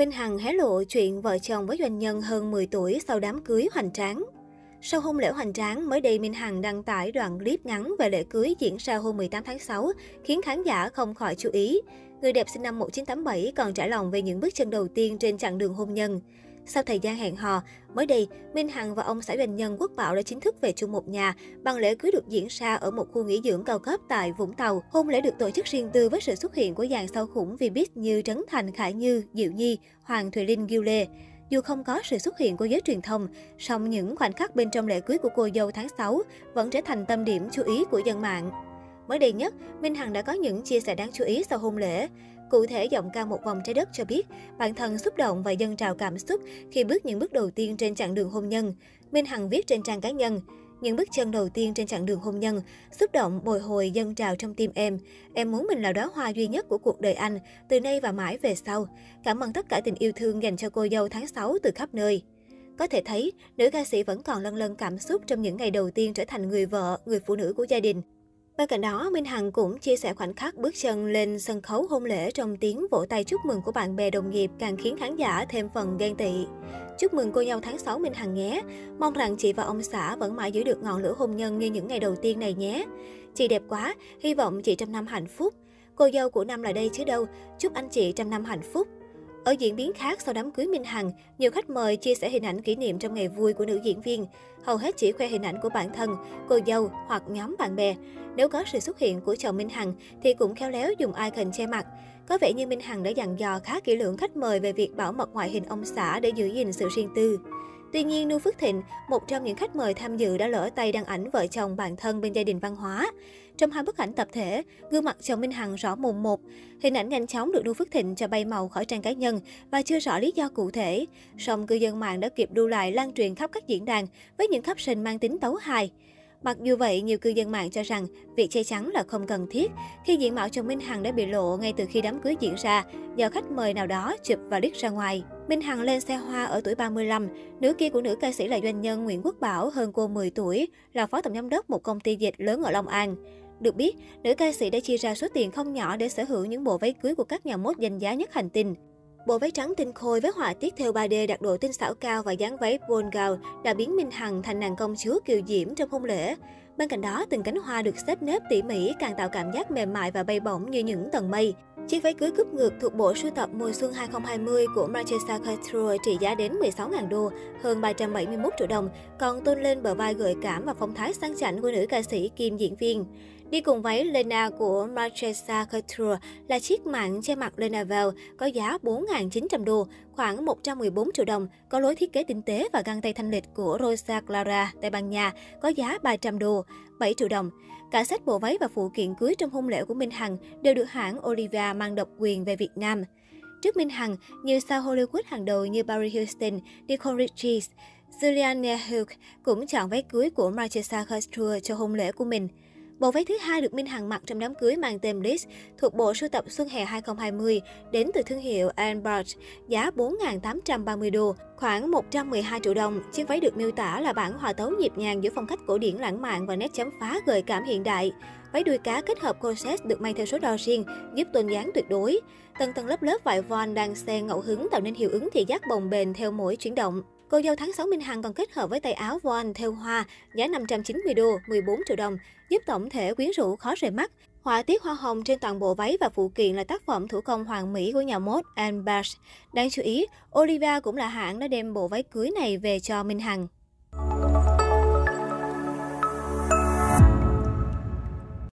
Minh Hằng hé lộ chuyện vợ chồng với doanh nhân hơn 10 tuổi sau đám cưới hoành tráng. Sau hôn lễ hoành tráng, mới đây Minh Hằng đăng tải đoạn clip ngắn về lễ cưới diễn ra hôm 18 tháng 6, khiến khán giả không khỏi chú ý. Người đẹp sinh năm 1987 còn trải lòng về những bước chân đầu tiên trên chặng đường hôn nhân. Sau thời gian hẹn hò, mới đây, Minh Hằng và ông xã doanh nhân Quốc Bảo đã chính thức về chung một nhà bằng lễ cưới được diễn ra ở một khu nghỉ dưỡng cao cấp tại Vũng Tàu. Hôn lễ được tổ chức riêng tư với sự xuất hiện của dàn sao khủng Vbiz như Trấn Thành, Khải Như, Diệu Nhi, Hoàng Thùy Linh, Ghiu Lê. Dù không có sự xuất hiện của giới truyền thông, song những khoảnh khắc bên trong lễ cưới của cô dâu tháng 6 vẫn trở thành tâm điểm chú ý của dân mạng. Mới đây nhất, Minh Hằng đã có những chia sẻ đáng chú ý sau hôn lễ. Cụ thể, giọng ca một vòng trái đất cho biết, bản thân xúc động và dâng trào cảm xúc khi bước những bước đầu tiên trên chặng đường hôn nhân. Minh Hằng viết trên trang cá nhân, những bước chân đầu tiên trên chặng đường hôn nhân, xúc động bồi hồi dâng trào trong tim em. Em muốn mình là đóa hoa duy nhất của cuộc đời anh, từ nay và mãi về sau. Cảm ơn tất cả tình yêu thương dành cho cô dâu tháng 6 từ khắp nơi. Có thể thấy, nữ ca sĩ vẫn còn lân lân cảm xúc trong những ngày đầu tiên trở thành người vợ, người phụ nữ của gia đình. Bên cạnh đó, Minh Hằng cũng chia sẻ khoảnh khắc bước chân lên sân khấu hôn lễ trong tiếng vỗ tay chúc mừng của bạn bè đồng nghiệp càng khiến khán giả thêm phần ghen tị. Chúc mừng cô dâu tháng 6 Minh Hằng nhé. Mong rằng chị và ông xã vẫn mãi giữ được ngọn lửa hôn nhân như những ngày đầu tiên này nhé. Chị đẹp quá, hy vọng chị trăm năm hạnh phúc. Cô dâu của năm là đây chứ đâu, chúc anh chị trăm năm hạnh phúc. Ở diễn biến khác sau đám cưới Minh Hằng, nhiều khách mời chia sẻ hình ảnh kỷ niệm trong ngày vui của nữ diễn viên. Hầu hết chỉ khoe hình ảnh của bản thân, cô dâu hoặc nhóm bạn bè. Nếu có sự xuất hiện của chồng Minh Hằng thì cũng khéo léo dùng icon che mặt. Có vẻ như Minh Hằng đã dặn dò khá kỹ lưỡng khách mời về việc bảo mật ngoại hình ông xã để giữ gìn sự riêng tư. Tuy nhiên, Nu Phước Thịnh, một trong những khách mời tham dự đã lỡ tay đăng ảnh vợ chồng bạn thân bên gia đình văn hóa. Trong hai bức ảnh tập thể, gương mặt chồng Minh Hằng rõ mồn một. Hình ảnh nhanh chóng được Đu Phước Thịnh cho bay màu khỏi trang cá nhân và chưa rõ lý do cụ thể. Song cư dân mạng đã kịp đu lại lan truyền khắp các diễn đàn với những caption mang tính tấu hài. Mặc dù vậy, nhiều cư dân mạng cho rằng việc che chắn là không cần thiết khi diện mạo chồng Minh Hằng đã bị lộ ngay từ khi đám cưới diễn ra do khách mời nào đó chụp và liếc ra ngoài. Minh Hằng lên xe hoa ở tuổi 35, nữ kia của nữ ca sĩ là doanh nhân Nguyễn Quốc Bảo hơn cô 10 tuổi, là phó tổng giám đốc một công ty dịch lớn ở Long An. Được biết, nữ ca sĩ đã chia ra số tiền không nhỏ để sở hữu những bộ váy cưới của các nhà mốt danh giá nhất hành tinh. Bộ váy trắng tinh khôi với họa tiết theo 3D đạt độ tinh xảo cao và dáng váy bone gào đã biến Minh Hằng thành nàng công chúa kiều diễm trong hôn lễ. Bên cạnh đó, từng cánh hoa được xếp nếp tỉ mỉ càng tạo cảm giác mềm mại và bay bổng như những tầng mây. Chiếc váy cưới cúp ngược thuộc bộ sưu tập mùa xuân 2020 của Marchesa Couture trị giá đến 16.000 đô, hơn 371 triệu đồng, còn tôn lên bờ vai gợi cảm và phong thái sang chảnh của nữ ca sĩ kim diễn viên. Đi cùng váy Lena của Marchesa Couture là chiếc mạng che mặt Lena veil có giá 4.900 đô, khoảng 114 triệu đồng, có lối thiết kế tinh tế và găng tay thanh lịch của Rosa Clara, Tây Ban Nha, có giá 300 đô, 7 triệu đồng. Cả set bộ váy và phụ kiện cưới trong hôn lễ của Minh Hằng đều được hãng Olivia mang độc quyền về Việt Nam. Trước Minh Hằng, nhiều sao Hollywood hàng đầu như Barry Houston, Nicole Richie, Julianne Hough cũng chọn váy cưới của Marchesa Couture cho hôn lễ của mình. Bộ váy thứ hai được Minh Hằng mặc trong đám cưới mang tên Bliss thuộc bộ sưu tập Xuân hè 2020 đến từ thương hiệu Anne giá 4.830 đô, khoảng 112 triệu đồng. Chiếc váy được miêu tả là bản hòa tấu nhịp nhàng giữa phong cách cổ điển lãng mạn và nét chấm phá gợi cảm hiện đại. Váy đuôi cá kết hợp corset được may theo số đo riêng, giúp tôn dáng tuyệt đối. Tầng tầng lớp lớp vải von đang xen ngẫu hứng tạo nên hiệu ứng thị giác bồng bềnh theo mỗi chuyển động. Cô dâu tháng 6 Minh Hằng còn kết hợp với tay áo voan theo hoa, giá 590 đô, 14 triệu đồng, giúp tổng thể quyến rũ khó rời mắt. Họa tiết hoa hồng trên toàn bộ váy và phụ kiện là tác phẩm thủ công hoàng mỹ của nhà mốt Anne Bash. Đáng chú ý, Olivia cũng là hãng đã đem bộ váy cưới này về cho Minh Hằng.